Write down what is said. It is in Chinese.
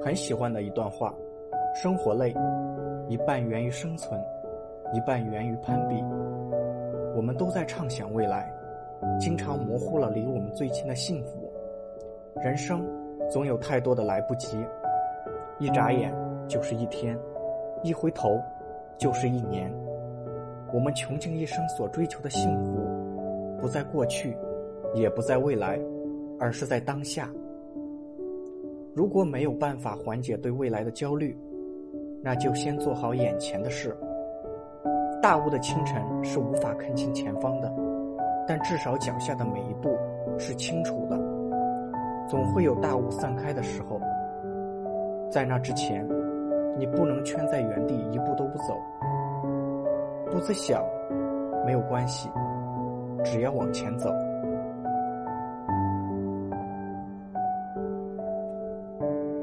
很喜欢的一段话：生活累，一半源于生存，一半源于攀比。我们都在畅想未来，经常模糊了离我们最近的幸福。人生总有太多的来不及，一眨眼就是一天，一回头就是一年。我们穷尽一生所追求的幸福，不在过去，也不在未来，而是在当下。如果没有办法缓解对未来的焦虑，那就先做好眼前的事。大雾的清晨是无法看清前方的，但至少脚下的每一步是清楚的。总会有大雾散开的时候，在那之前，你不能圈在原地一步都不走。步子小，没有关系，只要往前走。